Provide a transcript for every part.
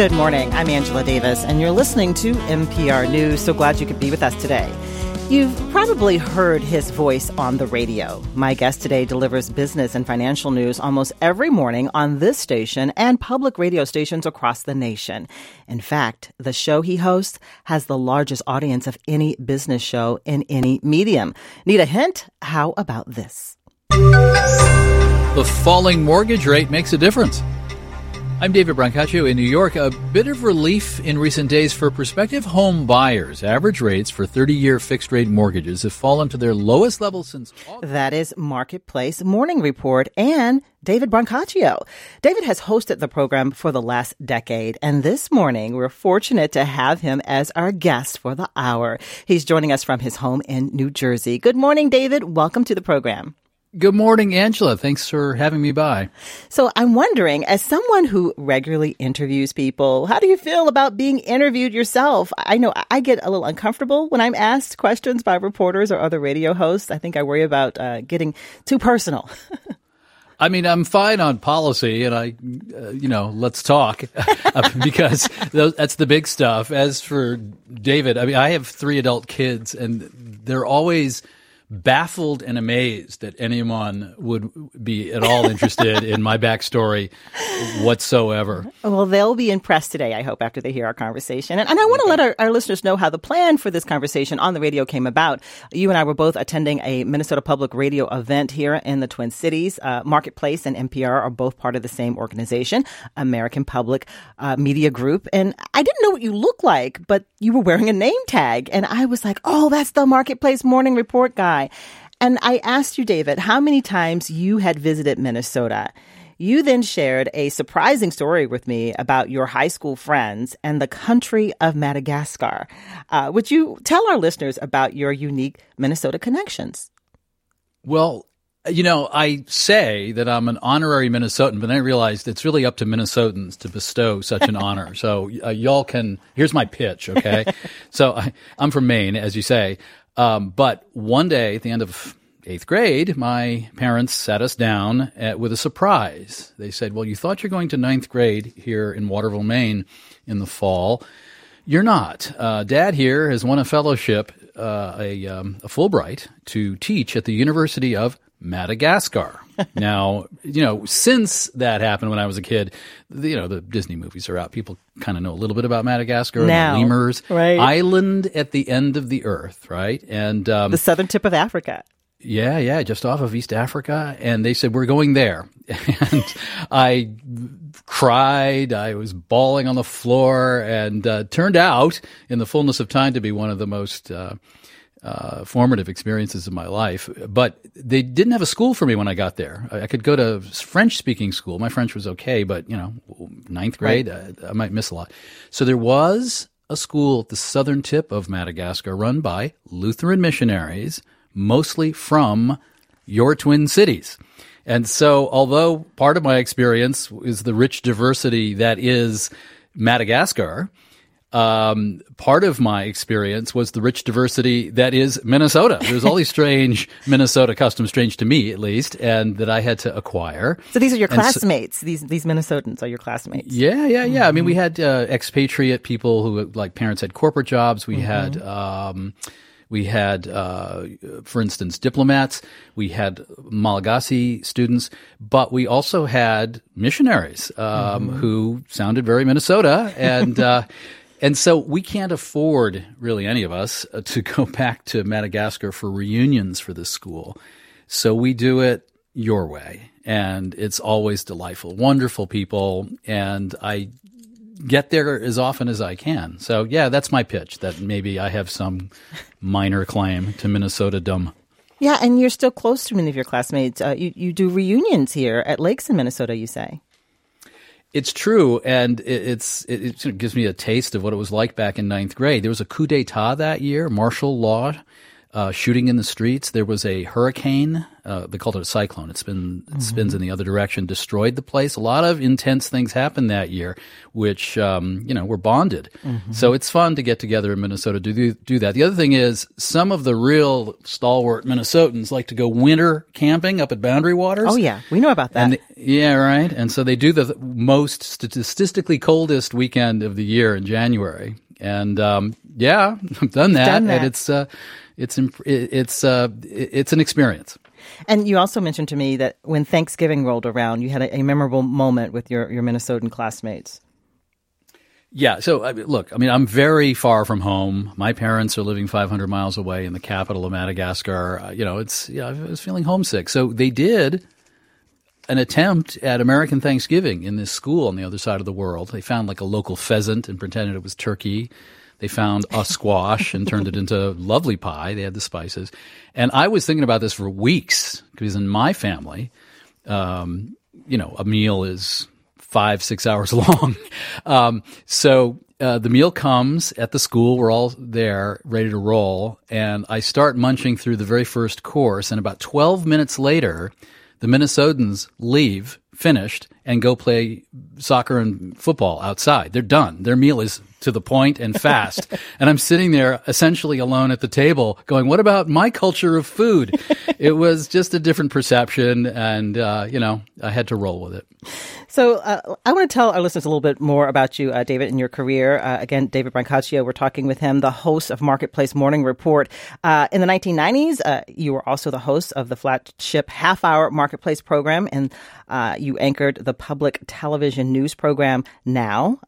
Good morning. I'm Angela Davis, and you're listening to MPR News. So glad you could be with us today. You've probably heard his voice on the radio. My guest today delivers business and financial news almost every morning on this station and public radio stations across the nation. In fact, the show he hosts has the largest audience of any business show in any medium. Need a hint? How about this? The falling mortgage rate makes a difference. I'm David Brancaccio in New York. A bit of relief in recent days for prospective home buyers. Average rates for 30 year fixed rate mortgages have fallen to their lowest level since. That is Marketplace Morning Report and David Brancaccio. David has hosted the program for the last decade, and this morning we're fortunate to have him as our guest for the hour. He's joining us from his home in New Jersey. Good morning, David. Welcome to the program. Good morning, Angela. Thanks for having me by. So I'm wondering, as someone who regularly interviews people, how do you feel about being interviewed yourself? I know I get a little uncomfortable when I'm asked questions by reporters or other radio hosts. I think I worry about uh, getting too personal. I mean, I'm fine on policy, and I, uh, you know, let's talk because that's the big stuff. As for David, I mean, I have three adult kids, and they're always baffled and amazed that anyone would be at all interested in my backstory whatsoever. Well, they'll be impressed today, I hope, after they hear our conversation. And, and I want to let our, our, listeners know how the plan for this conversation on the radio came about. You and I were both attending a Minnesota Public Radio event here in the Twin Cities. Uh, Marketplace and MPR are both part of the same organization, American Public uh, Media Group. And I didn't know what you looked like, but you were wearing a name tag. And I was like, oh, that's the Marketplace Morning Report guy. And I asked you, David, how many times you had visited Minnesota. You then shared a surprising story with me about your high school friends and the country of Madagascar. Uh, would you tell our listeners about your unique Minnesota connections? Well, you know, I say that I'm an honorary Minnesotan, but then I realized it's really up to Minnesotans to bestow such an honor. So uh, y'all can. Here's my pitch, okay? so I, I'm from Maine, as you say. Um, but one day at the end of eighth grade, my parents sat us down at, with a surprise. They said, Well, you thought you're going to ninth grade here in Waterville, Maine in the fall. You're not. Uh, Dad here has won a fellowship, uh, a, um, a Fulbright, to teach at the University of Madagascar. now, you know, since that happened when I was a kid, you know, the Disney movies are out. People kind of know a little bit about Madagascar now, the lemurs, right? Island at the end of the earth, right? And um, the southern tip of Africa. Yeah, yeah, just off of East Africa. And they said, we're going there. And I cried. I was bawling on the floor and uh, turned out in the fullness of time to be one of the most uh, uh, formative experiences of my life. But they didn't have a school for me when I got there. I, I could go to French speaking school. My French was okay, but you know, ninth grade, right. I, I might miss a lot. So there was a school at the southern tip of Madagascar run by Lutheran missionaries, mostly from your twin cities. And so, although part of my experience is the rich diversity that is Madagascar, um, part of my experience was the rich diversity that is Minnesota. There's all these strange Minnesota customs, strange to me at least, and that I had to acquire. So these are your classmates. So, these these Minnesotans are your classmates. Yeah, yeah, yeah. Mm-hmm. I mean, we had uh, expatriate people who, like, parents had corporate jobs. We mm-hmm. had. Um, we had, uh, for instance, diplomats. We had Malagasy students, but we also had missionaries um, mm-hmm. who sounded very Minnesota, and uh, and so we can't afford, really, any of us, uh, to go back to Madagascar for reunions for this school. So we do it your way. And it's always delightful, wonderful people. And I get there as often as I can. So, yeah, that's my pitch that maybe I have some minor claim to Minnesota dumb. Yeah, and you're still close to many of your classmates. Uh, you, you do reunions here at Lakes in Minnesota, you say. It's true, and it, it's it, it, gives me a taste of what it was like back in ninth grade. There was a coup d'état that year, martial law uh, shooting in the streets. There was a hurricane. Uh, they called it a cyclone. It spin, it spins in the other direction, destroyed the place. A lot of intense things happened that year, which um, you know were bonded. So it's fun to get together in Minnesota to do, do that. The other thing is some of the real stalwart Minnesotans like to go winter camping up at Boundary Waters. Oh yeah, we know about that. And the- yeah, right. And so they do the most statistically coldest weekend of the year in January. And um, yeah, I've done that, done that. and it's uh, it's it's uh, it's an experience. And you also mentioned to me that when Thanksgiving rolled around, you had a, a memorable moment with your, your Minnesotan classmates. Yeah. So I mean, look, I mean, I'm very far from home. My parents are living 500 miles away in the capital of Madagascar. Uh, you know, it's yeah, I was feeling homesick. So they did an attempt at American Thanksgiving in this school on the other side of the world. They found like a local pheasant and pretended it was turkey. They found a squash and turned it into a lovely pie. They had the spices. And I was thinking about this for weeks because in my family, um, you know, a meal is five, six hours long. Um, so uh, the meal comes at the school. We're all there, ready to roll. And I start munching through the very first course. And about 12 minutes later, the Minnesotans leave, finished, and go play soccer and football outside. They're done. Their meal is to the point and fast. and I'm sitting there essentially alone at the table going, what about my culture of food? it was just a different perception. And, uh, you know, I had to roll with it. So uh, I want to tell our listeners a little bit more about you, uh, David, and your career. Uh, again, David Brancaccio, we're talking with him, the host of Marketplace Morning Report. Uh, in the 1990s, uh, you were also the host of the flagship half-hour Marketplace program, and uh, you anchored the public television news program Now.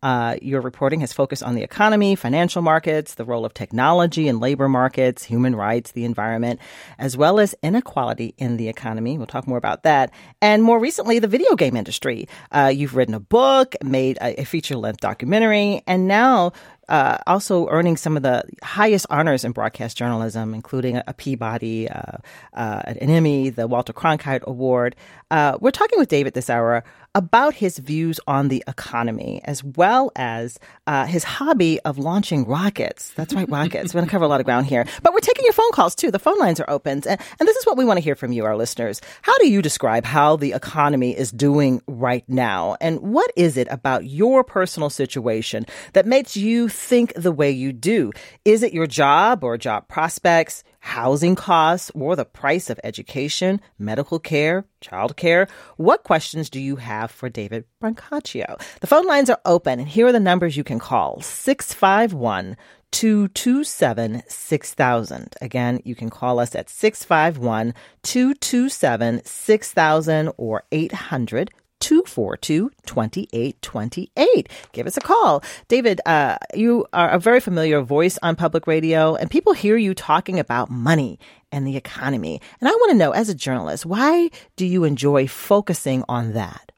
your reporting has focused on the economy, financial markets, the role of technology and labor markets, human rights, the environment, as well as inequality in the economy. We'll talk more about that. And more recently, the video game industry. Uh, you've written a book, made a, a feature length documentary, and now uh, also earning some of the highest honors in broadcast journalism, including a, a Peabody, uh, uh, an Emmy, the Walter Cronkite Award. Uh, we're talking with David this hour about his views on the economy, as well as uh, his hobby of launching rockets. That's right, rockets. We're going to cover a lot of ground here. But we're taking your phone calls too. The phone lines are open. And, and this is what we want to hear from you, our listeners. How do you describe how the economy is doing right now? And what is it about your personal situation that makes you think the way you do? Is it your job or job prospects? Housing costs, or the price of education, medical care, childcare? What questions do you have for David Brancaccio? The phone lines are open, and here are the numbers you can call 651 227 6000. Again, you can call us at 651 227 6000 or 800 242 2828. Give us a call. David, uh, you are a very familiar voice on public radio, and people hear you talking about money and the economy. And I want to know, as a journalist, why do you enjoy focusing on that?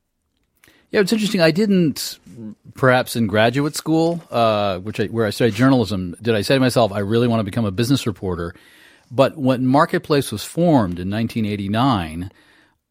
Yeah, it's interesting. I didn't, perhaps in graduate school, uh, which I, where I studied journalism, did I say to myself, I really want to become a business reporter. But when Marketplace was formed in 1989,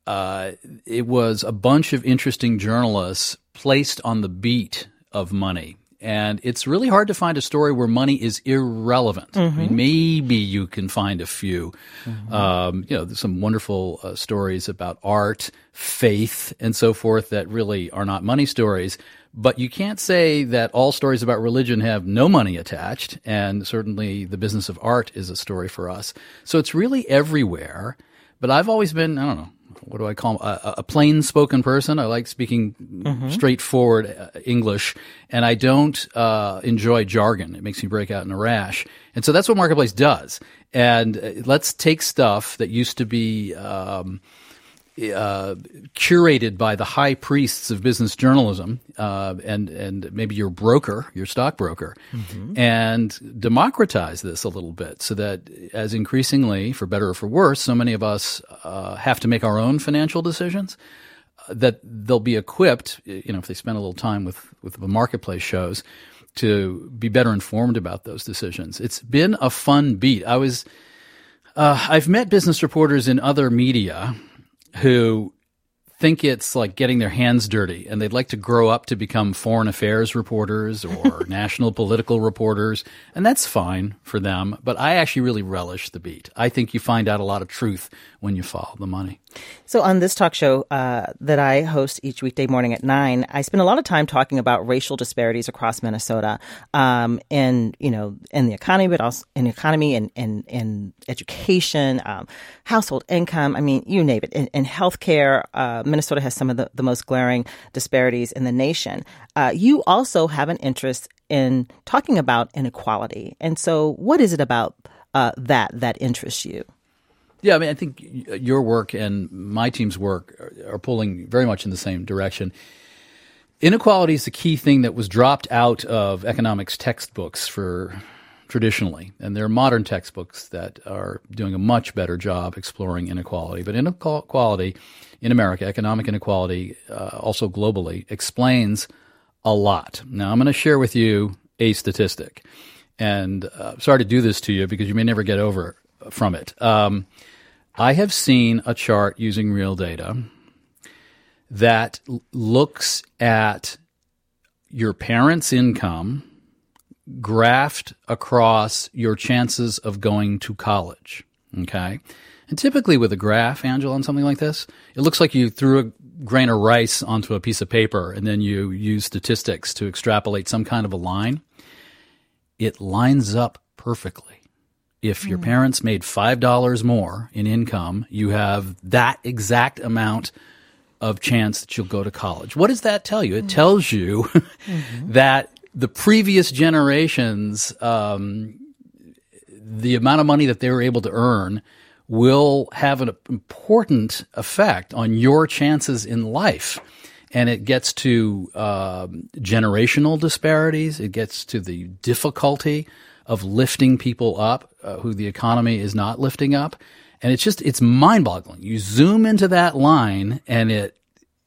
uh, it was a bunch of interesting journalists placed on the beat of money. And it's really hard to find a story where money is irrelevant. Mm-hmm. I mean, maybe you can find a few. Mm-hmm. Um, you know, some wonderful uh, stories about art, faith, and so forth that really are not money stories. But you can't say that all stories about religion have no money attached. And certainly the business of art is a story for us. So it's really everywhere. But I've always been, I don't know, what do I call them? A, a plain spoken person. I like speaking mm-hmm. straightforward uh, English, and I don't uh, enjoy jargon. It makes me break out in a rash. And so that's what Marketplace does. And uh, let's take stuff that used to be um, uh, curated by the high priests of business journalism, uh, and and maybe your broker, your stockbroker, mm-hmm. and democratize this a little bit, so that as increasingly, for better or for worse, so many of us uh, have to make our own financial decisions. uh, That they'll be equipped, you know, if they spend a little time with with the marketplace shows, to be better informed about those decisions. It's been a fun beat. I was, uh, I've met business reporters in other media who think it's like getting their hands dirty and they'd like to grow up to become foreign affairs reporters or national political reporters. And that's fine for them. But I actually really relish the beat. I think you find out a lot of truth when you follow the money. So on this talk show uh, that I host each weekday morning at nine, I spend a lot of time talking about racial disparities across Minnesota, um, in you know in the economy, but also in economy and in, education, um, household income. I mean, you name it. In, in healthcare, uh, Minnesota has some of the, the most glaring disparities in the nation. Uh, you also have an interest in talking about inequality, and so what is it about uh, that that interests you? Yeah, I mean, I think your work and my team's work are pulling very much in the same direction. Inequality is the key thing that was dropped out of economics textbooks for traditionally, and there are modern textbooks that are doing a much better job exploring inequality. But inequality in America, economic inequality, uh, also globally, explains a lot. Now, I'm going to share with you a statistic, and uh, sorry to do this to you because you may never get over from it. Um, I have seen a chart using real data that looks at your parents' income graphed across your chances of going to college. Okay. And typically with a graph, Angela, on something like this, it looks like you threw a grain of rice onto a piece of paper and then you use statistics to extrapolate some kind of a line. It lines up perfectly. If your mm. parents made $5 more in income, you have that exact amount of chance that you'll go to college. What does that tell you? It mm. tells you mm-hmm. that the previous generations, um, the amount of money that they were able to earn will have an important effect on your chances in life. And it gets to uh, generational disparities. It gets to the difficulty of lifting people up uh, who the economy is not lifting up. And it's just, it's mind boggling. You zoom into that line and it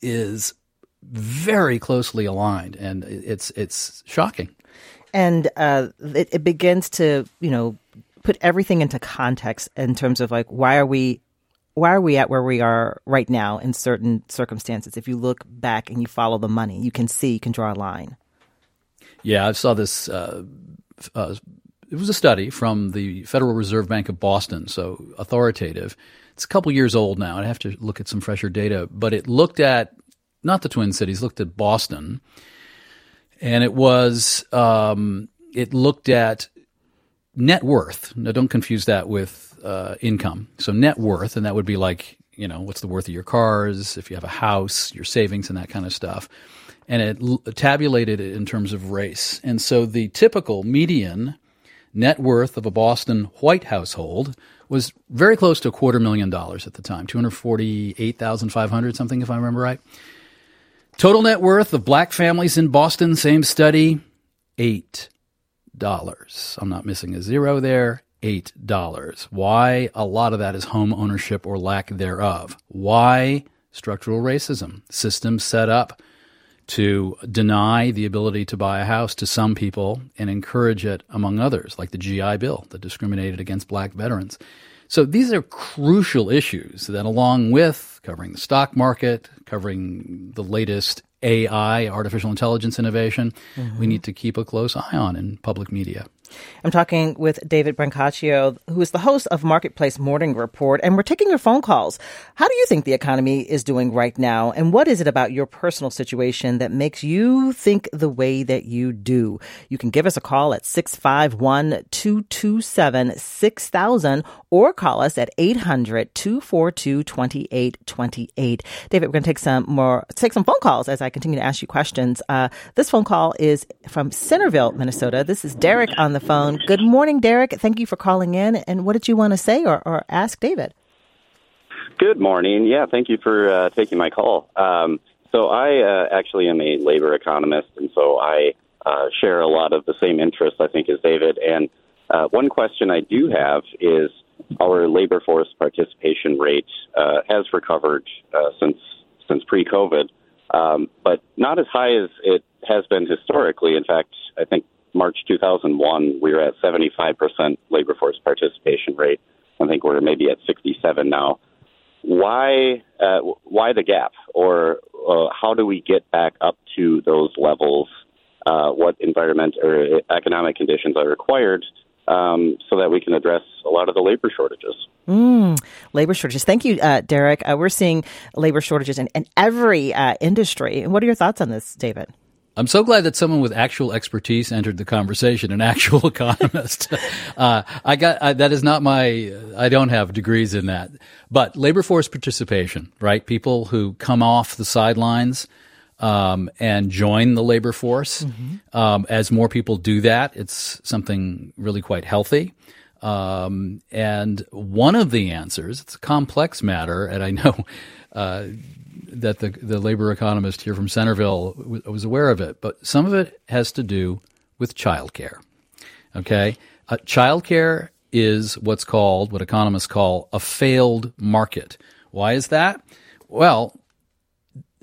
is very closely aligned and it's, it's shocking. And uh, it, it begins to, you know, put everything into context in terms of like, why are we why are we at where we are right now in certain circumstances? If you look back and you follow the money, you can see, you can draw a line. Yeah, I saw this uh, uh, it was a study from the Federal Reserve Bank of Boston, so authoritative. It's a couple years old now. I'd have to look at some fresher data, but it looked at not the Twin Cities, looked at Boston, and it was um, it looked at net worth. Now, don't confuse that with uh, income. So net worth, and that would be like you know what's the worth of your cars, if you have a house, your savings, and that kind of stuff. And it tabulated it in terms of race. And so the typical median net worth of a Boston white household was very close to a quarter million dollars at the time, 248,500 something if I remember right. Total net worth of black families in Boston, same study, $8. I'm not missing a zero there. $8. Why? A lot of that is home ownership or lack thereof. Why? Structural racism. Systems set up to deny the ability to buy a house to some people and encourage it among others, like the GI Bill that discriminated against black veterans. So these are crucial issues that, along with covering the stock market, covering the latest AI, artificial intelligence innovation, mm-hmm. we need to keep a close eye on in public media. I'm talking with David Brancaccio, who is the host of Marketplace Morning Report, and we're taking your phone calls. How do you think the economy is doing right now? And what is it about your personal situation that makes you think the way that you do? You can give us a call at 651 227 6000 or call us at 800 242 2828. David, we're going to take some more, take some phone calls as I continue to ask you questions. Uh, this phone call is from Centerville, Minnesota. This is Derek on the phone. Good morning, Derek. Thank you for calling in. And what did you want to say or, or ask David? Good morning. Yeah, thank you for uh, taking my call. Um, so I uh, actually am a labor economist, and so I uh, share a lot of the same interests, I think, as David. And uh, one question I do have is our labor force participation rate uh, has recovered uh, since since pre-COVID, um, but not as high as it has been historically. In fact, I think March 2001, we were at 75% labor force participation rate. I think we're maybe at 67 now. why uh, why the gap, or uh, how do we get back up to those levels? Uh, what environment or economic conditions are required um, so that we can address a lot of the labor shortages. Mm, labor shortages. Thank you, uh, Derek. Uh, we're seeing labor shortages in, in every uh, industry. What are your thoughts on this, David? I'm so glad that someone with actual expertise entered the conversation, an actual economist. uh, I got uh, that is not my. I don't have degrees in that, but labor force participation, right? People who come off the sidelines um, and join the labor force. Mm-hmm. Um, as more people do that, it's something really quite healthy. Um, and one of the answers, it's a complex matter, and I know uh, that the, the labor economist here from Centerville w- was aware of it, but some of it has to do with childcare. Okay? Uh, childcare is what's called, what economists call, a failed market. Why is that? Well,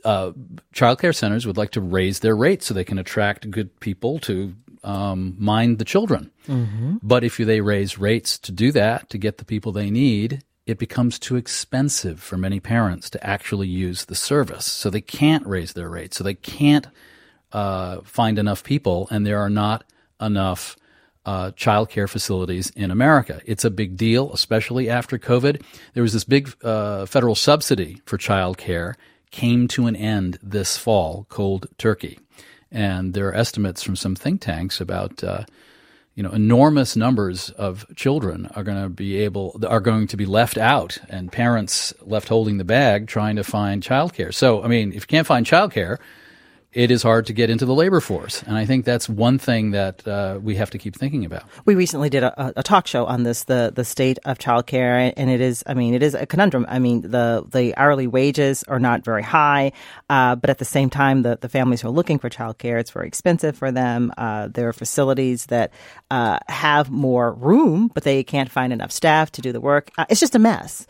uh, child care centers would like to raise their rates so they can attract good people to um, mind the children. Mm-hmm. But if they raise rates to do that, to get the people they need, it becomes too expensive for many parents to actually use the service. So they can't raise their rates. So they can't uh, find enough people, and there are not enough uh, child care facilities in America. It's a big deal, especially after COVID. There was this big uh, federal subsidy for child care came to an end this fall, cold turkey. And there are estimates from some think tanks about, uh, you know, enormous numbers of children are going to be able, are going to be left out and parents left holding the bag trying to find childcare. So, I mean, if you can't find childcare, it is hard to get into the labor force. And I think that's one thing that uh, we have to keep thinking about. We recently did a, a, talk show on this, the the state of childcare, and it is, I mean, it is a conundrum. I mean, the the hourly wages are not very high, uh, but at the same time, the, the families who are looking for childcare, it's very expensive for them. Uh, there are facilities that uh, have more room, but they can't find enough staff to do the work. Uh, it's just a mess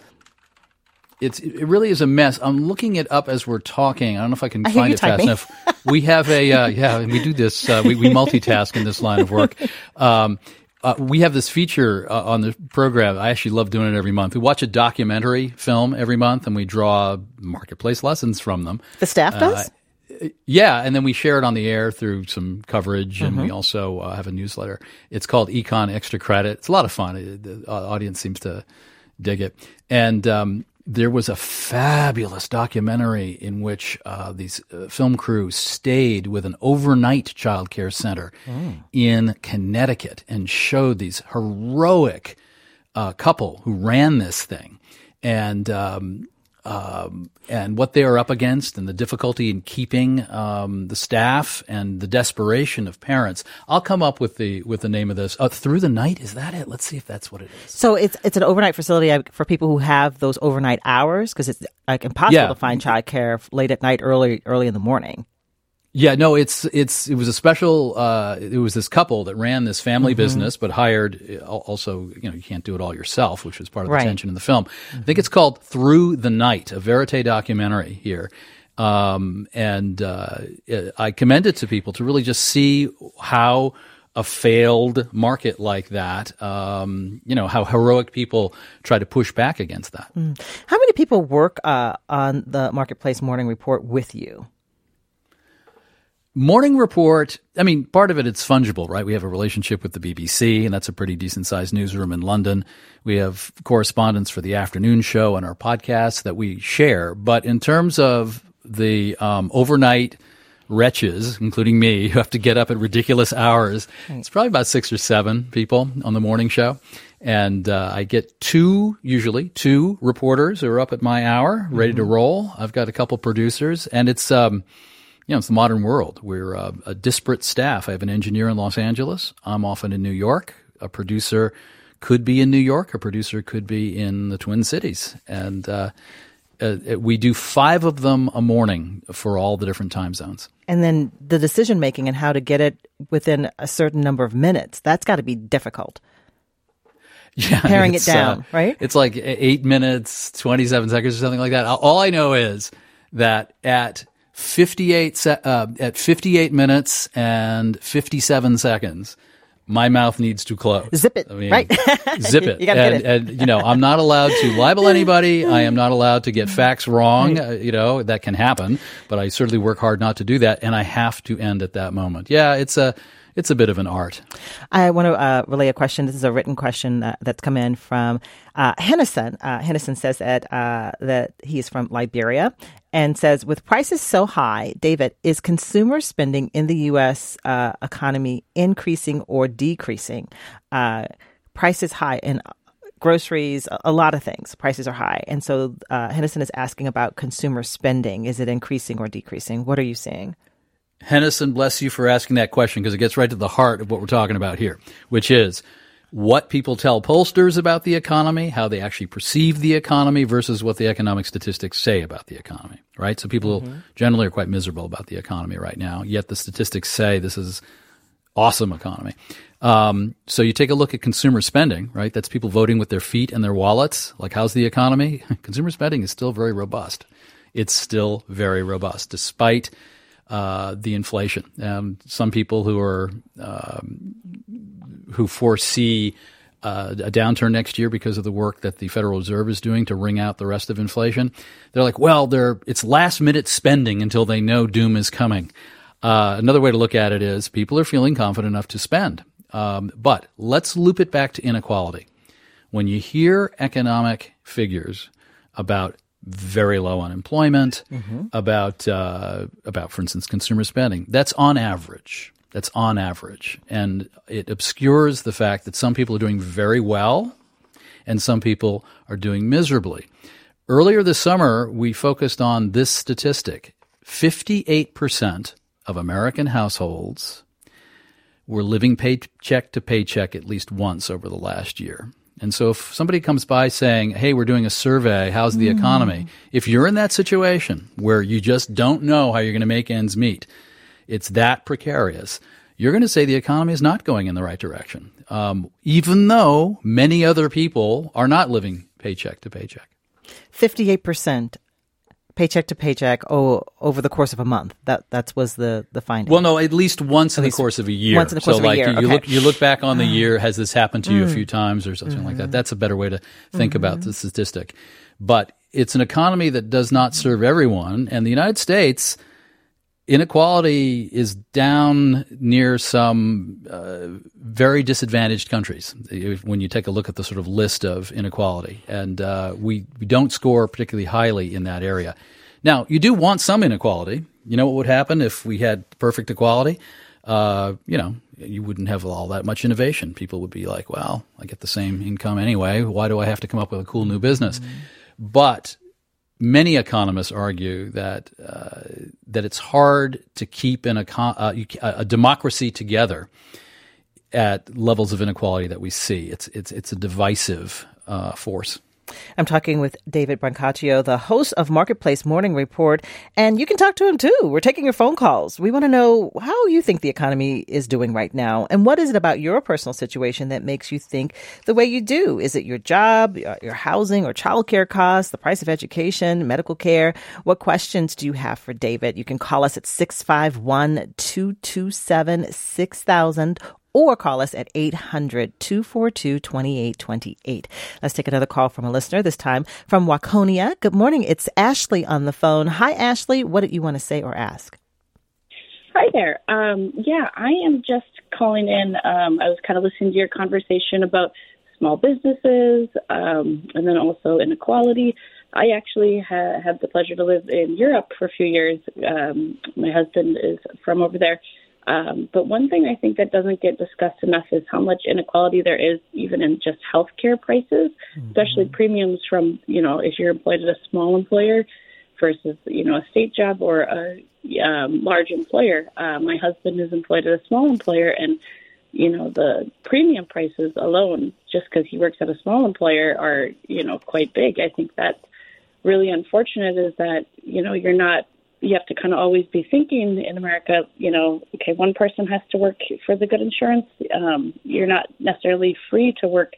it's it really is a mess. I'm looking it up as we're talking. I don't know if I can I find it typing. fast enough. We have a uh, yeah, we do this. Uh, we, we multitask in this line of work. Um, uh, we have this feature uh, on the program. I actually love doing it every month. We watch a documentary film every month, and we draw marketplace lessons from them. The staff does. Uh, yeah, and then we share it on the air through some coverage, and mm-hmm. we also uh, have a newsletter. It's called Econ Extra Credit. It's a lot of fun. The audience seems to dig it, and um, there was a fabulous documentary in which uh, these uh, film crews stayed with an overnight child care center mm. in Connecticut and showed these heroic uh, couple who ran this thing. And um, um, and what they are up against and the difficulty in keeping um, the staff and the desperation of parents. I'll come up with the with the name of this. Uh, Through the night is that it? Let's see if that's what it is. So it's it's an overnight facility for people who have those overnight hours because it's like impossible yeah. to find childcare late at night, early early in the morning. Yeah, no, it's it's it was a special. Uh, it was this couple that ran this family mm-hmm. business, but hired uh, also. You know, you can't do it all yourself, which was part of the right. tension in the film. Mm-hmm. I think it's called Through the Night, a verite documentary here. Um, and uh, I commend it to people to really just see how a failed market like that, um, you know, how heroic people try to push back against that. Mm. How many people work uh, on the Marketplace Morning Report with you? Morning Report, I mean, part of it, it's fungible, right? We have a relationship with the BBC, and that's a pretty decent sized newsroom in London. We have correspondence for the afternoon show and our podcast that we share. But in terms of the um, overnight wretches, including me, who have to get up at ridiculous hours, it's probably about six or seven people on the morning show. And uh, I get two, usually two reporters who are up at my hour, ready mm-hmm. to roll. I've got a couple producers, and it's. Um, you know, it's the modern world. We're uh, a disparate staff. I have an engineer in Los Angeles. I'm often in New York. A producer could be in New York. A producer could be in the Twin Cities. And uh, uh, we do five of them a morning for all the different time zones. And then the decision making and how to get it within a certain number of minutes. That's got to be difficult. Yeah, paring it down, uh, right? It's like eight minutes, 27 seconds or something like that. All I know is that at 58 uh, at 58 minutes and 57 seconds my mouth needs to close. Zip it, I mean, right? zip it. You and, get it. and, you know, I'm not allowed to libel anybody. I am not allowed to get facts wrong. Uh, you know, that can happen, but I certainly work hard not to do that. And I have to end at that moment. Yeah, it's a, it's a bit of an art. I want to uh, relay a question. This is a written question that, that's come in from uh, Hennison. Uh, Hennison says that uh, that he's from Liberia and says, with prices so high, David, is consumer spending in the U.S. Uh, economy increasing or decreasing? Uh, prices high in groceries, a lot of things. Prices are high, and so uh, Hennison is asking about consumer spending. Is it increasing or decreasing? What are you seeing? Hennison, bless you for asking that question because it gets right to the heart of what we're talking about here, which is what people tell pollsters about the economy, how they actually perceive the economy versus what the economic statistics say about the economy, right? So people mm-hmm. generally are quite miserable about the economy right now, yet the statistics say this is awesome economy. Um, so you take a look at consumer spending, right? That's people voting with their feet and their wallets. Like, how's the economy? consumer spending is still very robust. It's still very robust, despite uh, the inflation. Um, some people who are um, who foresee uh, a downturn next year because of the work that the Federal Reserve is doing to wring out the rest of inflation. They're like, well, they're it's last minute spending until they know doom is coming. Uh, another way to look at it is people are feeling confident enough to spend. Um, but let's loop it back to inequality. When you hear economic figures about very low unemployment, mm-hmm. about uh, about for instance consumer spending. That's on average. That's on average, and it obscures the fact that some people are doing very well, and some people are doing miserably. Earlier this summer, we focused on this statistic: fifty-eight percent of American households were living paycheck to paycheck at least once over the last year. And so if somebody comes by saying, Hey, we're doing a survey, how's the mm. economy? If you're in that situation where you just don't know how you're going to make ends meet, it's that precarious. You're going to say the economy is not going in the right direction, um, even though many other people are not living paycheck to paycheck. 58% paycheck to paycheck oh, over the course of a month. That that was the the finding. Well, no, at least once at in least the course of a year. Once in the course so of like a year. You, okay. look you look back on the year. Has this happened to mm. you a few times or something mm-hmm. like that? That's a better way to think mm-hmm. about the statistic. But it's an economy that does not serve everyone, and the United States inequality is down near some uh, very disadvantaged countries when you take a look at the sort of list of inequality. And uh, we, we don't score particularly highly in that area. Now, you do want some inequality. You know what would happen if we had perfect equality? Uh, you know, you wouldn't have all that much innovation. People would be like, well, I get the same income anyway. Why do I have to come up with a cool new business? Mm-hmm. But many economists argue that uh, that it's hard to keep an econ- uh, a democracy together at levels of inequality that we see. It's it's it's a divisive uh, force. I'm talking with David Brancaccio, the host of Marketplace Morning Report, and you can talk to him too. We're taking your phone calls. We want to know how you think the economy is doing right now, and what is it about your personal situation that makes you think the way you do? Is it your job, your housing, or childcare costs, the price of education, medical care? What questions do you have for David? You can call us at 651 227 6000 or call us at 800 242 2828. Let's take another call from a listener, this time from Waconia. Good morning. It's Ashley on the phone. Hi, Ashley. What did you want to say or ask? Hi there. Um, yeah, I am just calling in. Um, I was kind of listening to your conversation about small businesses um, and then also inequality. I actually ha- had the pleasure to live in Europe for a few years. Um, my husband is from over there. Um, but one thing I think that doesn't get discussed enough is how much inequality there is even in just healthcare prices, mm-hmm. especially premiums from, you know, if you're employed at a small employer versus, you know, a state job or a um, large employer. Uh, my husband is employed at a small employer and, you know, the premium prices alone, just because he works at a small employer, are, you know, quite big. I think that's really unfortunate is that, you know, you're not you have to kind of always be thinking in America, you know, okay, one person has to work for the good insurance. Um, you're not necessarily free to work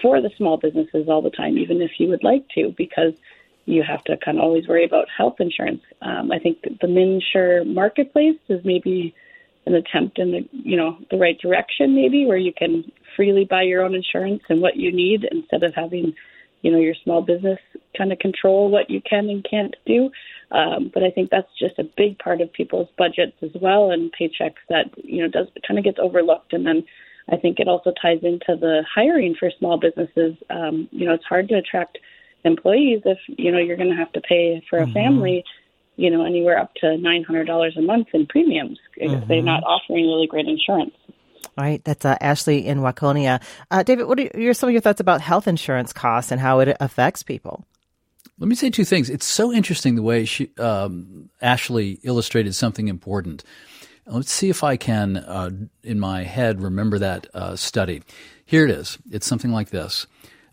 for the small businesses all the time, even if you would like to, because you have to kind of always worry about health insurance. Um, I think the MNsure marketplace is maybe an attempt in the you know the right direction, maybe where you can freely buy your own insurance and what you need instead of having you know your small business kind of control what you can and can't do. Um, but I think that's just a big part of people's budgets as well and paychecks that you know does kind of gets overlooked. And then I think it also ties into the hiring for small businesses. Um, you know, it's hard to attract employees if you know you're going to have to pay for a mm-hmm. family. You know, anywhere up to nine hundred dollars a month in premiums if mm-hmm. they're not offering really great insurance. Right, that's uh, Ashley in Waconia. Uh, David, what are your, some of your thoughts about health insurance costs and how it affects people? Let me say two things. It's so interesting the way she, um, Ashley illustrated something important. Let's see if I can, uh, in my head, remember that uh, study. Here it is. It's something like this.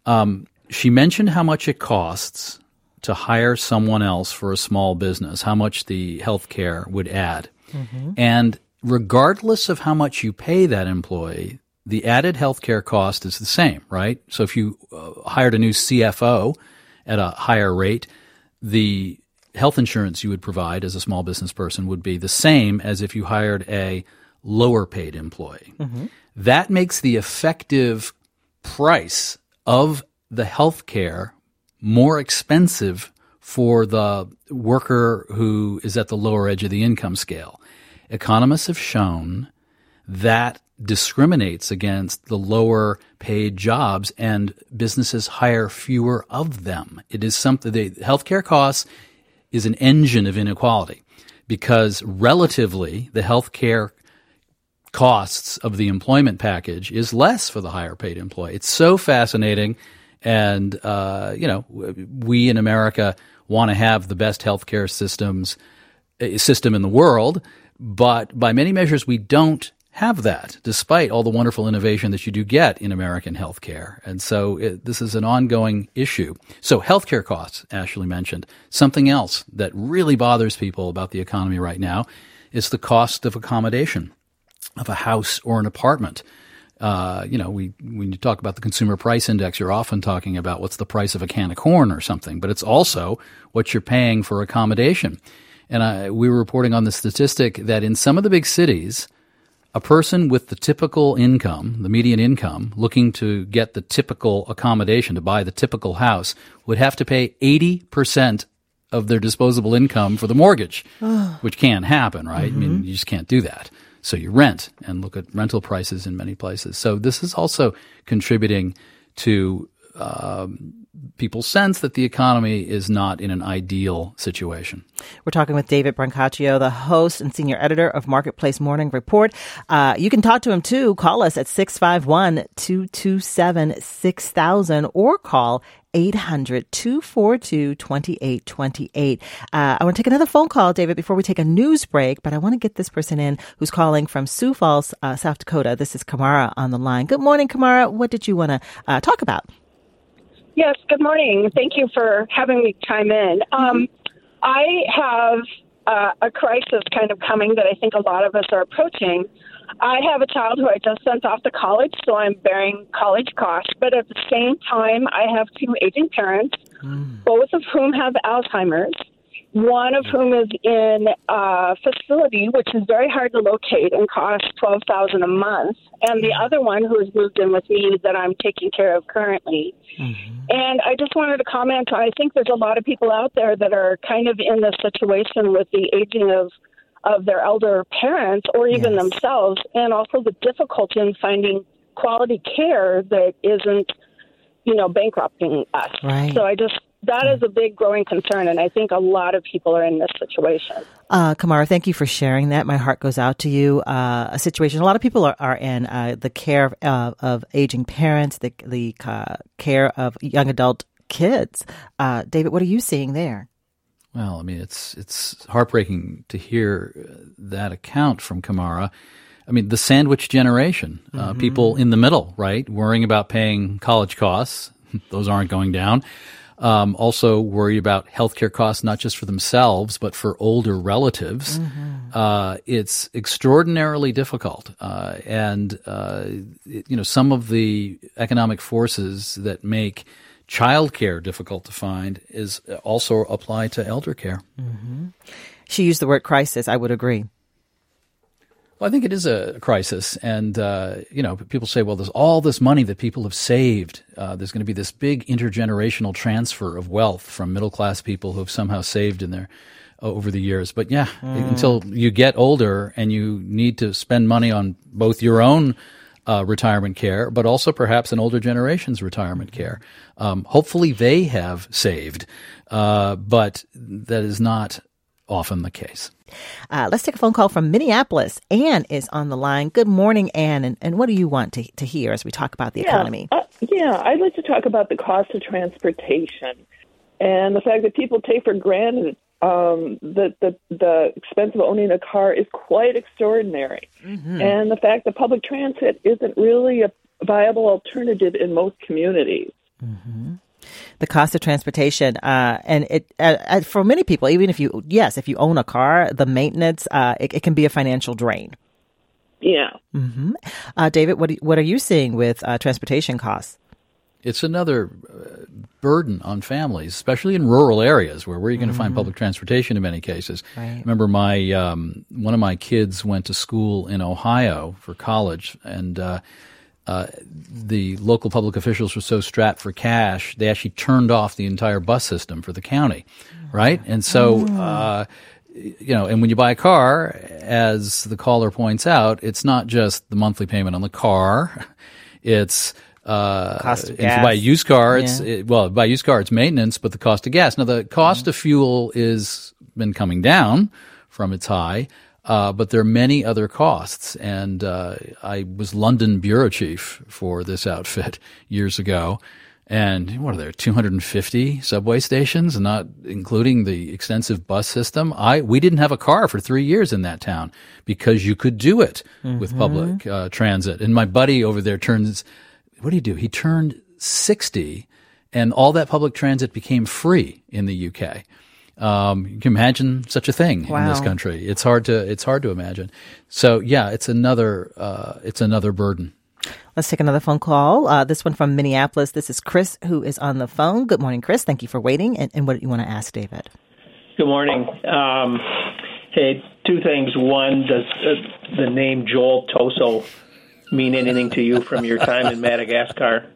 Um, she mentioned how much it costs to hire someone else for a small business, how much the health care would add. Mm-hmm. And regardless of how much you pay that employee, the added healthcare cost is the same, right? So if you uh, hired a new CFO at a higher rate, the health insurance you would provide as a small business person would be the same as if you hired a lower paid employee. Mm-hmm. That makes the effective price of the healthcare more expensive for the worker who is at the lower edge of the income scale economists have shown that discriminates against the lower paid jobs and businesses hire fewer of them. It is something, the healthcare costs is an engine of inequality because relatively the healthcare costs of the employment package is less for the higher paid employee. It's so fascinating. And, uh, you know, we in America want to have the best healthcare systems, uh, system in the world. But by many measures, we don't have that, despite all the wonderful innovation that you do get in American healthcare. And so it, this is an ongoing issue. So healthcare costs, Ashley mentioned. Something else that really bothers people about the economy right now is the cost of accommodation of a house or an apartment. Uh, you know, we when you talk about the consumer price index, you're often talking about what's the price of a can of corn or something, but it's also what you're paying for accommodation. And I, we were reporting on the statistic that in some of the big cities, a person with the typical income, the median income, looking to get the typical accommodation, to buy the typical house, would have to pay 80% of their disposable income for the mortgage, which can't happen, right? Mm-hmm. I mean, mm-hmm. you just can't do that. So you rent and look at rental prices in many places. So this is also contributing to um, people sense that the economy is not in an ideal situation. We're talking with David Brancaccio, the host and senior editor of Marketplace Morning Report. Uh, you can talk to him too. Call us at 651 227 6000 or call 800 242 2828. Uh, I want to take another phone call, David, before we take a news break, but I want to get this person in who's calling from Sioux Falls, uh, South Dakota. This is Kamara on the line. Good morning, Kamara. What did you want to uh, talk about? Yes, good morning. Thank you for having me chime in. Um, I have uh, a crisis kind of coming that I think a lot of us are approaching. I have a child who I just sent off to college, so I'm bearing college costs. But at the same time, I have two aging parents, mm. both of whom have Alzheimer's one of whom is in a facility which is very hard to locate and costs twelve thousand a month, and the other one who has moved in with me that I'm taking care of currently. Mm-hmm. And I just wanted to comment. I think there's a lot of people out there that are kind of in this situation with the aging of of their elder parents or even yes. themselves, and also the difficulty in finding quality care that isn't, you know, bankrupting us. Right. So I just that is a big growing concern, and I think a lot of people are in this situation. Uh, Kamara, thank you for sharing that. My heart goes out to you. Uh, a situation a lot of people are, are in uh, the care of, uh, of, aging parents, the, the uh, care of young adult kids. Uh, David, what are you seeing there? Well, I mean, it's it's heartbreaking to hear that account from Kamara. I mean, the sandwich generation, mm-hmm. people in the middle, right, worrying about paying college costs. Those aren't going down um, also worry about healthcare costs, not just for themselves, but for older relatives. Mm-hmm. Uh, it's extraordinarily difficult. Uh, and, uh, it, you know, some of the economic forces that make childcare difficult to find is also applied to elder care. Mm-hmm. She used the word crisis. I would agree. Well, I think it is a crisis, and uh, you know, people say, "Well, there's all this money that people have saved. Uh, there's going to be this big intergenerational transfer of wealth from middle class people who have somehow saved in their uh, over the years." But yeah, mm. until you get older and you need to spend money on both your own uh, retirement care, but also perhaps an older generation's retirement care. Um, hopefully, they have saved, uh, but that is not often the case. Uh, let's take a phone call from Minneapolis. Anne is on the line. Good morning, Anne. And, and what do you want to, to hear as we talk about the yeah, economy? Uh, yeah, I'd like to talk about the cost of transportation and the fact that people take for granted um, that the, the expense of owning a car is quite extraordinary. Mm-hmm. And the fact that public transit isn't really a viable alternative in most communities. Mm-hmm the cost of transportation, uh, and it uh, uh, for many people, even if you yes, if you own a car, the maintenance uh, it, it, can be a financial drain. Yeah. Mm-hmm. Uh, David, what what are you seeing with uh, transportation costs? It's another burden on families, especially in rural areas where where are you going to mm-hmm. find public transportation in many cases. Right. Remember, my um, one of my kids went to school in Ohio for college, and uh, the local public officials were so strapped for cash, they actually turned off the entire bus system for the county, right? And so, oh. uh, you know, and when you buy a car, as the caller points out, it's not just the monthly payment on the car; it's uh, cost if you buy a used car, it's yeah. it, well, buy a used car, it's maintenance, but the cost of gas. Now, the cost mm-hmm. of fuel is been coming down from its high. Uh, but there are many other costs. And uh, I was London bureau chief for this outfit years ago. And what are there, 250 subway stations, not including the extensive bus system? I we didn't have a car for three years in that town because you could do it mm-hmm. with public uh, transit. And my buddy over there turns, what do you do? He turned 60, and all that public transit became free in the UK. Um, you can imagine such a thing wow. in this country. It's hard to it's hard to imagine. So yeah, it's another uh, it's another burden. Let's take another phone call. Uh, this one from Minneapolis. This is Chris who is on the phone. Good morning, Chris. Thank you for waiting. And, and what do you want to ask David? Good morning. Um, hey, two things. One, does uh, the name Joel Toso mean anything to you from your time in Madagascar?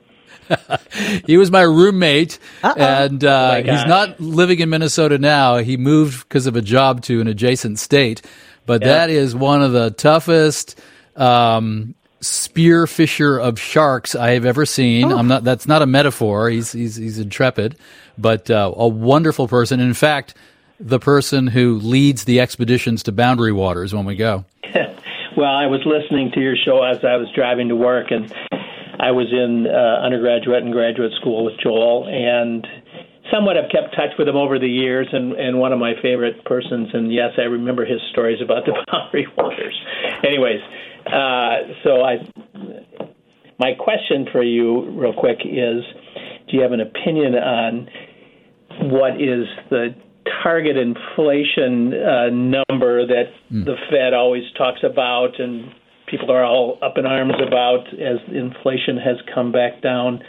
he was my roommate, Uh-oh. and uh, oh he's not living in Minnesota now. He moved because of a job to an adjacent state, but that is one of the toughest. Um, spear fisher of sharks I have ever seen. Oh. I'm not. That's not a metaphor. He's he's he's intrepid, but uh, a wonderful person. In fact, the person who leads the expeditions to boundary waters when we go. well, I was listening to your show as I was driving to work, and I was in uh, undergraduate and graduate school with Joel, and somewhat have kept touch with him over the years. And, and one of my favorite persons, and yes, I remember his stories about the Boundary Waters. Anyways, uh, so I, my question for you, real quick, is: Do you have an opinion on what is the target inflation uh, number that mm. the Fed always talks about and people are all up in arms about as inflation has come back down.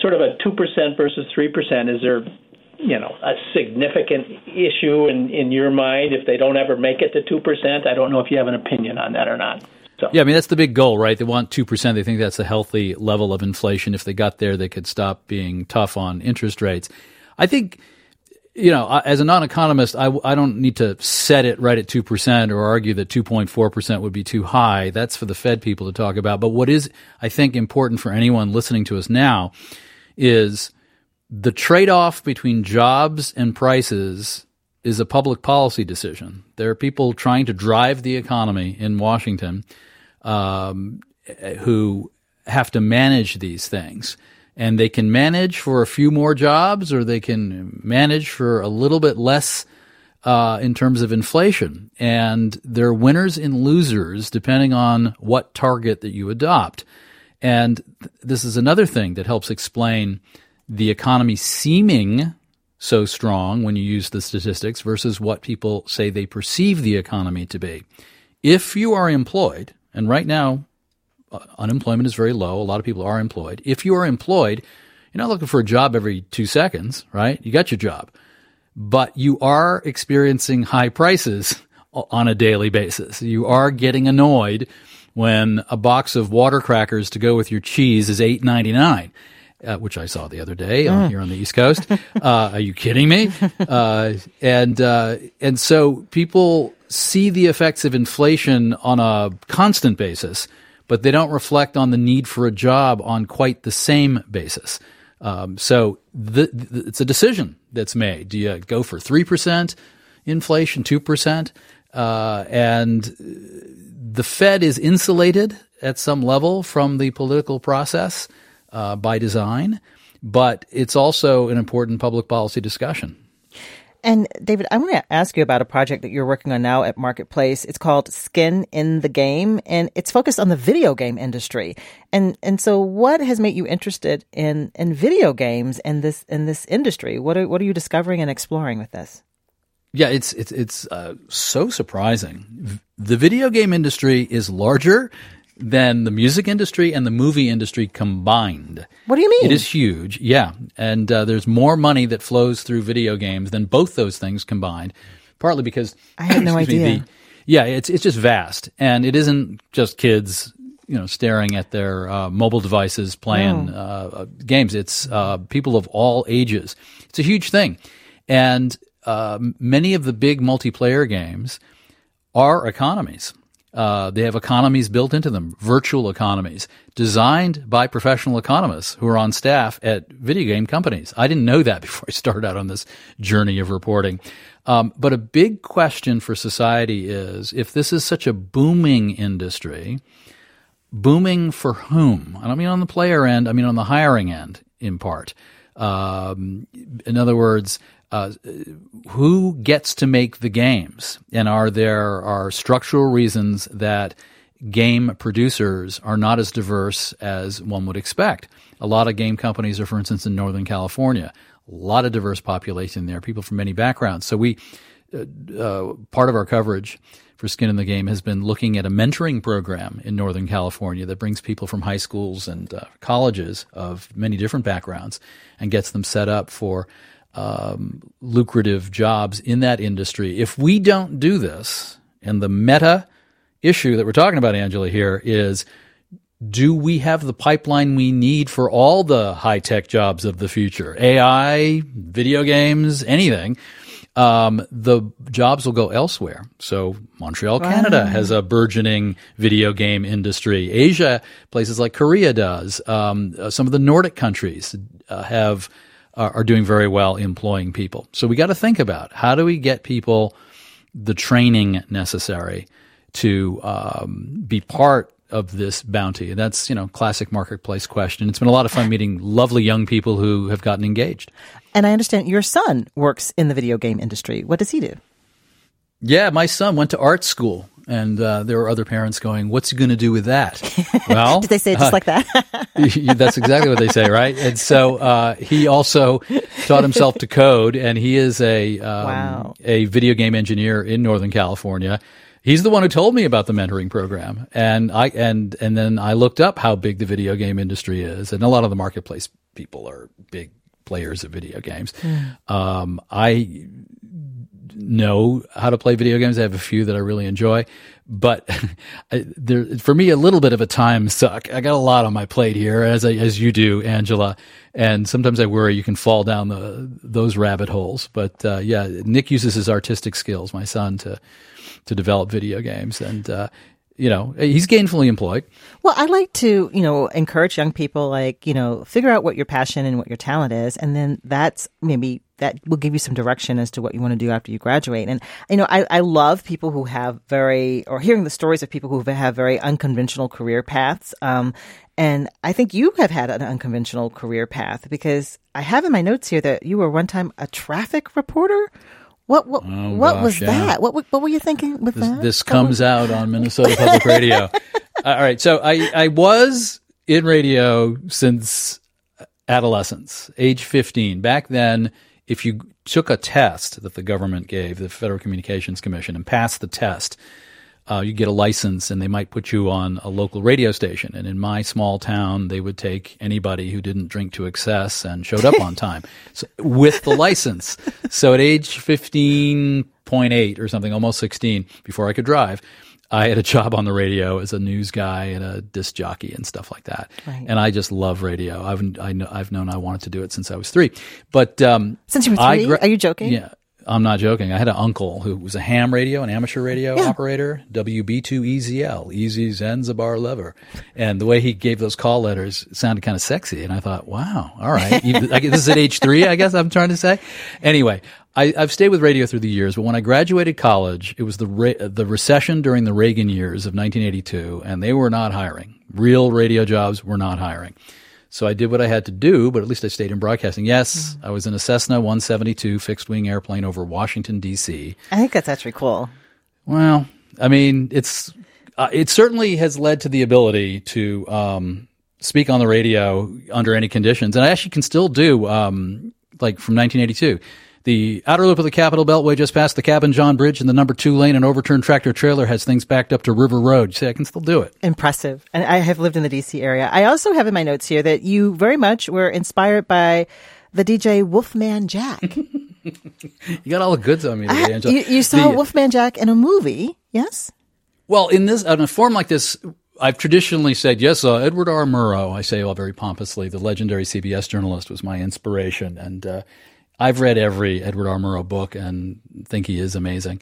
Sort of a 2% versus 3%. Is there, you know, a significant issue in, in your mind if they don't ever make it to 2%? I don't know if you have an opinion on that or not. So. Yeah, I mean that's the big goal, right? They want two percent. They think that's a healthy level of inflation. If they got there, they could stop being tough on interest rates. I think you know, as a non-economist, I, I don't need to set it right at 2% or argue that 2.4% would be too high. That's for the Fed people to talk about. But what is, I think, important for anyone listening to us now is the trade-off between jobs and prices is a public policy decision. There are people trying to drive the economy in Washington um, who have to manage these things and they can manage for a few more jobs or they can manage for a little bit less uh, in terms of inflation. And they're winners and losers depending on what target that you adopt. And th- this is another thing that helps explain the economy seeming so strong when you use the statistics versus what people say they perceive the economy to be. If you are employed, and right now unemployment is very low. A lot of people are employed. If you are employed, you're not looking for a job every two seconds, right? You got your job, but you are experiencing high prices on a daily basis. You are getting annoyed when a box of water crackers to go with your cheese is eight ninety nine. Uh, which I saw the other day uh, here on the East Coast. Uh, are you kidding me? Uh, and uh, and so people see the effects of inflation on a constant basis, but they don't reflect on the need for a job on quite the same basis. Um, so the, the, it's a decision that's made. Do you go for three percent inflation, two percent? Uh, and the Fed is insulated at some level from the political process uh, by design, but it's also an important public policy discussion. And David, I want to ask you about a project that you're working on now at Marketplace. It's called Skin in the Game, and it's focused on the video game industry. And and so, what has made you interested in in video games and this in this industry? What are what are you discovering and exploring with this? Yeah, it's it's it's uh, so surprising. The video game industry is larger than the music industry and the movie industry combined. What do you mean? It is huge, yeah. And uh, there's more money that flows through video games than both those things combined. Partly because I had no idea. Me, the, yeah, it's it's just vast, and it isn't just kids, you know, staring at their uh, mobile devices playing oh. uh, games. It's uh, people of all ages. It's a huge thing, and uh, many of the big multiplayer games are economies. Uh, they have economies built into them, virtual economies, designed by professional economists who are on staff at video game companies. I didn't know that before I started out on this journey of reporting. Um, but a big question for society is if this is such a booming industry, booming for whom? I don't mean on the player end, I mean on the hiring end in part. Um, in other words, uh, who gets to make the games, and are there are structural reasons that game producers are not as diverse as one would expect. A lot of game companies are, for instance, in Northern California. A lot of diverse population there, people from many backgrounds. So we, uh, uh, part of our coverage for Skin in the Game has been looking at a mentoring program in Northern California that brings people from high schools and uh, colleges of many different backgrounds and gets them set up for um, lucrative jobs in that industry. If we don't do this, and the meta issue that we're talking about, Angela, here is do we have the pipeline we need for all the high tech jobs of the future? AI, video games, anything. Um, the jobs will go elsewhere. So Montreal, wow. Canada has a burgeoning video game industry. Asia, places like Korea does. Um, uh, some of the Nordic countries uh, have are doing very well employing people. So we got to think about how do we get people the training necessary to um, be part of this bounty. And that's, you know, classic marketplace question. It's been a lot of fun meeting lovely young people who have gotten engaged. And I understand your son works in the video game industry. What does he do? Yeah, my son went to art school and uh, there were other parents going, "What's he going to do with that?" Well, did they say it just uh, like that? that's exactly what they say, right? And so uh, he also taught himself to code, and he is a um, wow. a video game engineer in Northern California. He's the one who told me about the mentoring program, and I and and then I looked up how big the video game industry is, and a lot of the marketplace people are big players of video games. Mm. Um, I know how to play video games. I have a few that I really enjoy, but there, for me, a little bit of a time suck. I got a lot on my plate here, as I, as you do, Angela, and sometimes I worry you can fall down the those rabbit holes. But uh, yeah, Nick uses his artistic skills, my son, to to develop video games, and uh, you know, he's gainfully employed. Well, I like to, you know, encourage young people like, you know, figure out what your passion and what your talent is. And then that's maybe that will give you some direction as to what you want to do after you graduate. And, you know, I, I love people who have very, or hearing the stories of people who have very unconventional career paths. Um, and I think you have had an unconventional career path because I have in my notes here that you were one time a traffic reporter. What what oh, what gosh, was yeah. that? What what were you thinking with this, that? This comes out on Minnesota Public Radio. All right, so I I was in radio since adolescence, age 15. Back then, if you took a test that the government gave, the Federal Communications Commission, and passed the test, uh, you get a license and they might put you on a local radio station. And in my small town, they would take anybody who didn't drink to excess and showed up on time so, with the license. So at age 15.8 or something, almost 16 before I could drive. I had a job on the radio as a news guy and a disc jockey and stuff like that. Right. And I just love radio. I've I know, I've known I wanted to do it since I was three. But um, Since you were three? gra- Are you joking? Yeah. I'm not joking. I had an uncle who was a ham radio, an amateur radio operator, WB2EZL, Easy Zanzibar Lever. And the way he gave those call letters sounded kind of sexy. And I thought, wow, all right. Even- I guess this is at age three, I guess I'm trying to say. Anyway, I, I've stayed with radio through the years, but when I graduated college, it was the, re- the recession during the Reagan years of 1982, and they were not hiring. Real radio jobs were not hiring. So I did what I had to do, but at least I stayed in broadcasting. Yes, I was in a Cessna 172 fixed wing airplane over Washington D.C. I think that's actually cool. Well, I mean, it's uh, it certainly has led to the ability to um, speak on the radio under any conditions, and I actually can still do um, like from 1982. The outer loop of the Capitol Beltway just past the Cabin John Bridge and the number two lane and overturned tractor trailer has things backed up to River Road. You say I can still do it. Impressive. And I have lived in the DC area. I also have in my notes here that you very much were inspired by the DJ Wolfman Jack. You got all the goods on me today, Angela. you, you saw The- Wolfman Jack in a movie, yes? Well, in this, in a form like this, I've traditionally said, yes, uh, Edward R. Murrow, I say all very pompously, the legendary CBS journalist was my inspiration. And uh, I've read every Edward R. Murrow book and think he is amazing.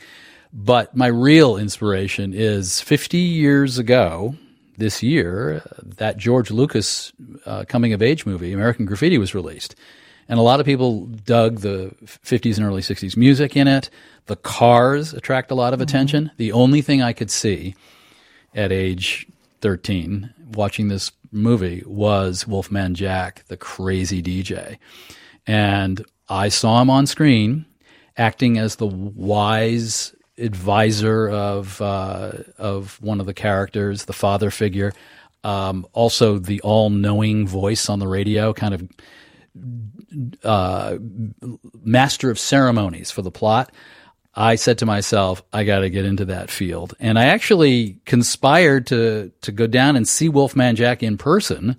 But my real inspiration is 50 years ago, this year, that George Lucas uh, coming of age movie, American Graffiti, was released. And a lot of people dug the 50s and early 60s music in it. The cars attract a lot of attention. The only thing I could see at age 13 watching this movie was Wolfman Jack, the crazy DJ. And I saw him on screen acting as the wise advisor of uh, of one of the characters, the father figure. Um, also, the all-knowing voice on the radio, kind of uh, master of ceremonies for the plot. I said to myself, I got to get into that field, and I actually conspired to to go down and see Wolfman Jack in person.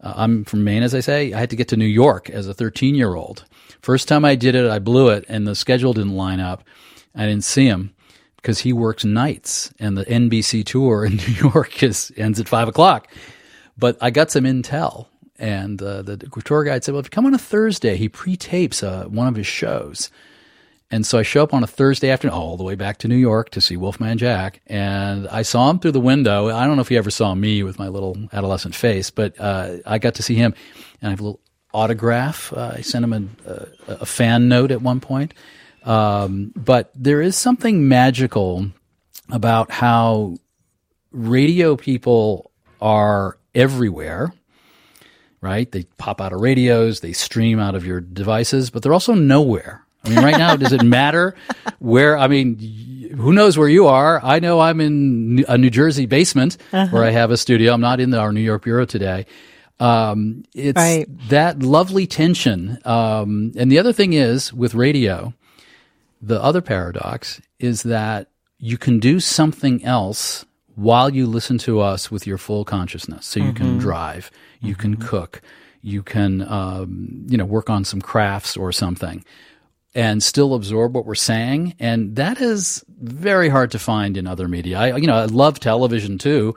Uh, I'm from Maine, as I say. I had to get to New York as a 13 year old. First time I did it, I blew it, and the schedule didn't line up. I didn't see him because he works nights, and the NBC tour in New York is ends at five o'clock. But I got some intel, and uh, the tour guide said, "Well, if you come on a Thursday, he pre-tapes uh, one of his shows." And so I show up on a Thursday afternoon, all the way back to New York to see Wolfman Jack. And I saw him through the window. I don't know if he ever saw me with my little adolescent face, but uh, I got to see him. And I have a little autograph. Uh, I sent him a, a, a fan note at one point. Um, but there is something magical about how radio people are everywhere right? They pop out of radios, they stream out of your devices, but they're also nowhere. I mean, right now, does it matter where? I mean, who knows where you are? I know I'm in a New Jersey basement where I have a studio. I'm not in our New York bureau today. Um, it's Right. that lovely tension. Um, and the other thing is with radio, the other paradox is that you can do something else while you listen to us with your full consciousness. So you can drive, you can cook, you can, um, you know, work on some crafts or something and still absorb what we're saying. And that is very hard to find in other media. I, you know, I love television too.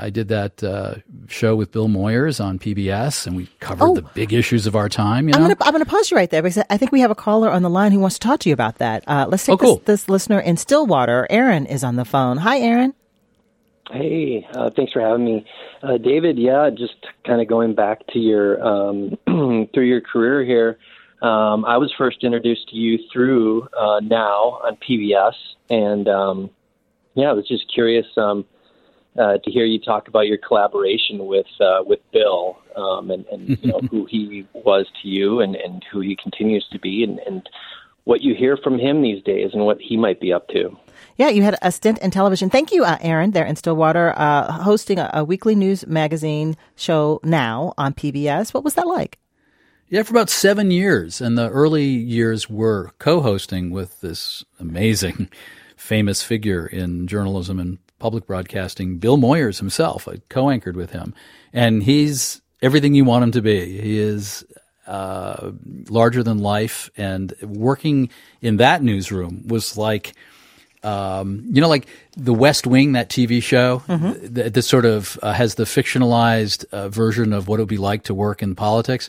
I did that uh, show with Bill Moyers on PBS, and we covered Oh. the big issues of our time. You I'm going to I'm going to pause you right there because I think we have a caller on the line who wants to talk to you about that. Uh, let's take Oh, cool. this, this listener in Stillwater. Aaron is on the phone. Hi, Aaron. Hey, uh, thanks for having me, uh, David. Yeah, just kind of going back to your um, through your career here. Um, I was first introduced to you through uh, now on PBS, and um, yeah, I was just curious um, uh, to hear you talk about your collaboration with uh, with Bill, um, and, and you know who he was to you, and, and who he continues to be, and, and what you hear from him these days, and what he might be up to. Yeah, you had a stint in television. Thank you, uh, Aaron, there in Stillwater, uh, hosting a, a weekly news magazine show now on PBS. What was that like? Yeah, for about seven years. And the early years were co hosting with this amazing, famous figure in journalism and public broadcasting, Bill Moyers himself. I co anchored with him. And he's everything you want him to be. He is uh, larger than life, and working in that newsroom was like. Um, you know, like The West Wing, that TV show, mm-hmm. that, that, sort of uh, has the fictionalized uh, version of what it would be like to work in politics.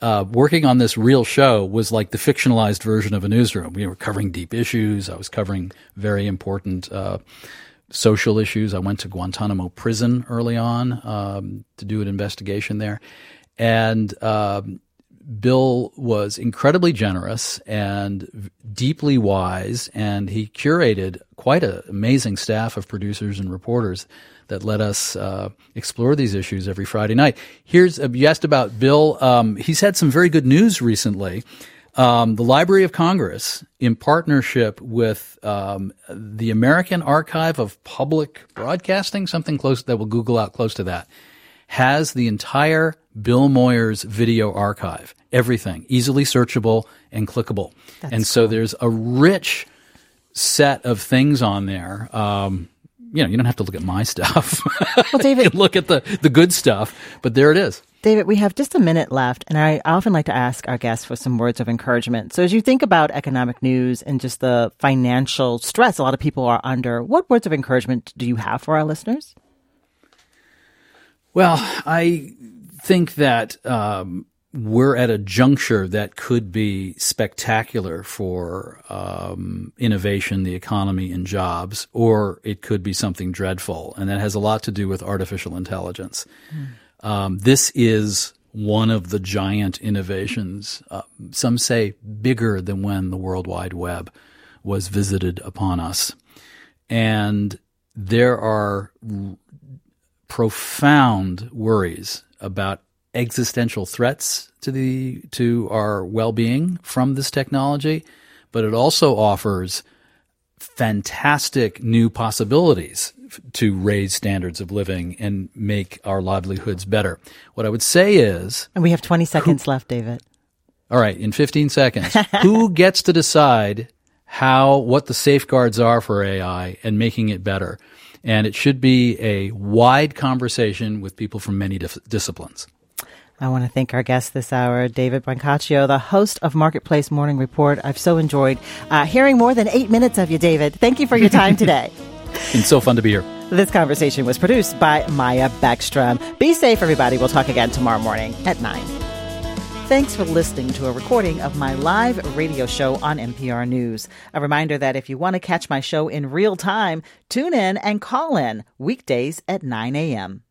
Uh, working on this real show was like the fictionalized version of a newsroom. We were covering deep issues. I was covering very important uh, social issues. I went to Guantanamo prison early on um, to do an investigation there, and um, Bill was incredibly generous and deeply wise, and he curated quite an amazing staff of producers and reporters that let us uh, explore these issues every Friday night. Here's uh, you asked about Bill. Um, he's had some very good news recently. Um, the Library of Congress, in partnership with um, the American Archive of Public Broadcasting, something close that we'll Google out close to that, has the entire Bill Moyers video archive, everything easily searchable and clickable. That's and so cool. there's a rich set of things on there. Um, you know, you don't have to look at my stuff. Well, David, look at the the good stuff, but there it is. David, we have just a minute left, and I often like to ask our guests for some words of encouragement. So, as you think about economic news and just the financial stress a lot of people are under, what words of encouragement do you have for our listeners? Well, I think that um, we're at a juncture that could be spectacular for um, innovation, the economy, and jobs, or it could be something dreadful. And that has a lot to do with artificial intelligence. Mm. Um, this is one of the giant innovations. Uh, some say bigger than when the World Wide Web was visited upon us. And there are r- profound worries about existential threats to the to our well-being from this technology, but it also offers fantastic new possibilities to raise standards of living and make our livelihoods better. What I would say is. And we have 20 seconds who, left, David. All right, in 15 seconds. who gets to decide how, what the safeguards are for AI and making it better? And it should be a wide conversation with people from many dif- disciplines. I want to thank our guest this hour, David Brancaccio, the host of Marketplace Morning Report. I've so enjoyed uh, hearing more than eight minutes of you, David. Thank you for your time today. It's so fun to be here. This conversation was produced by Maya Beckstrom. Be safe, everybody. We'll talk again tomorrow morning at 9. Thanks for listening to a recording of my live radio show on MPR News. A reminder that if you want to catch my show in real time, tune in and call in weekdays at 9 a.m.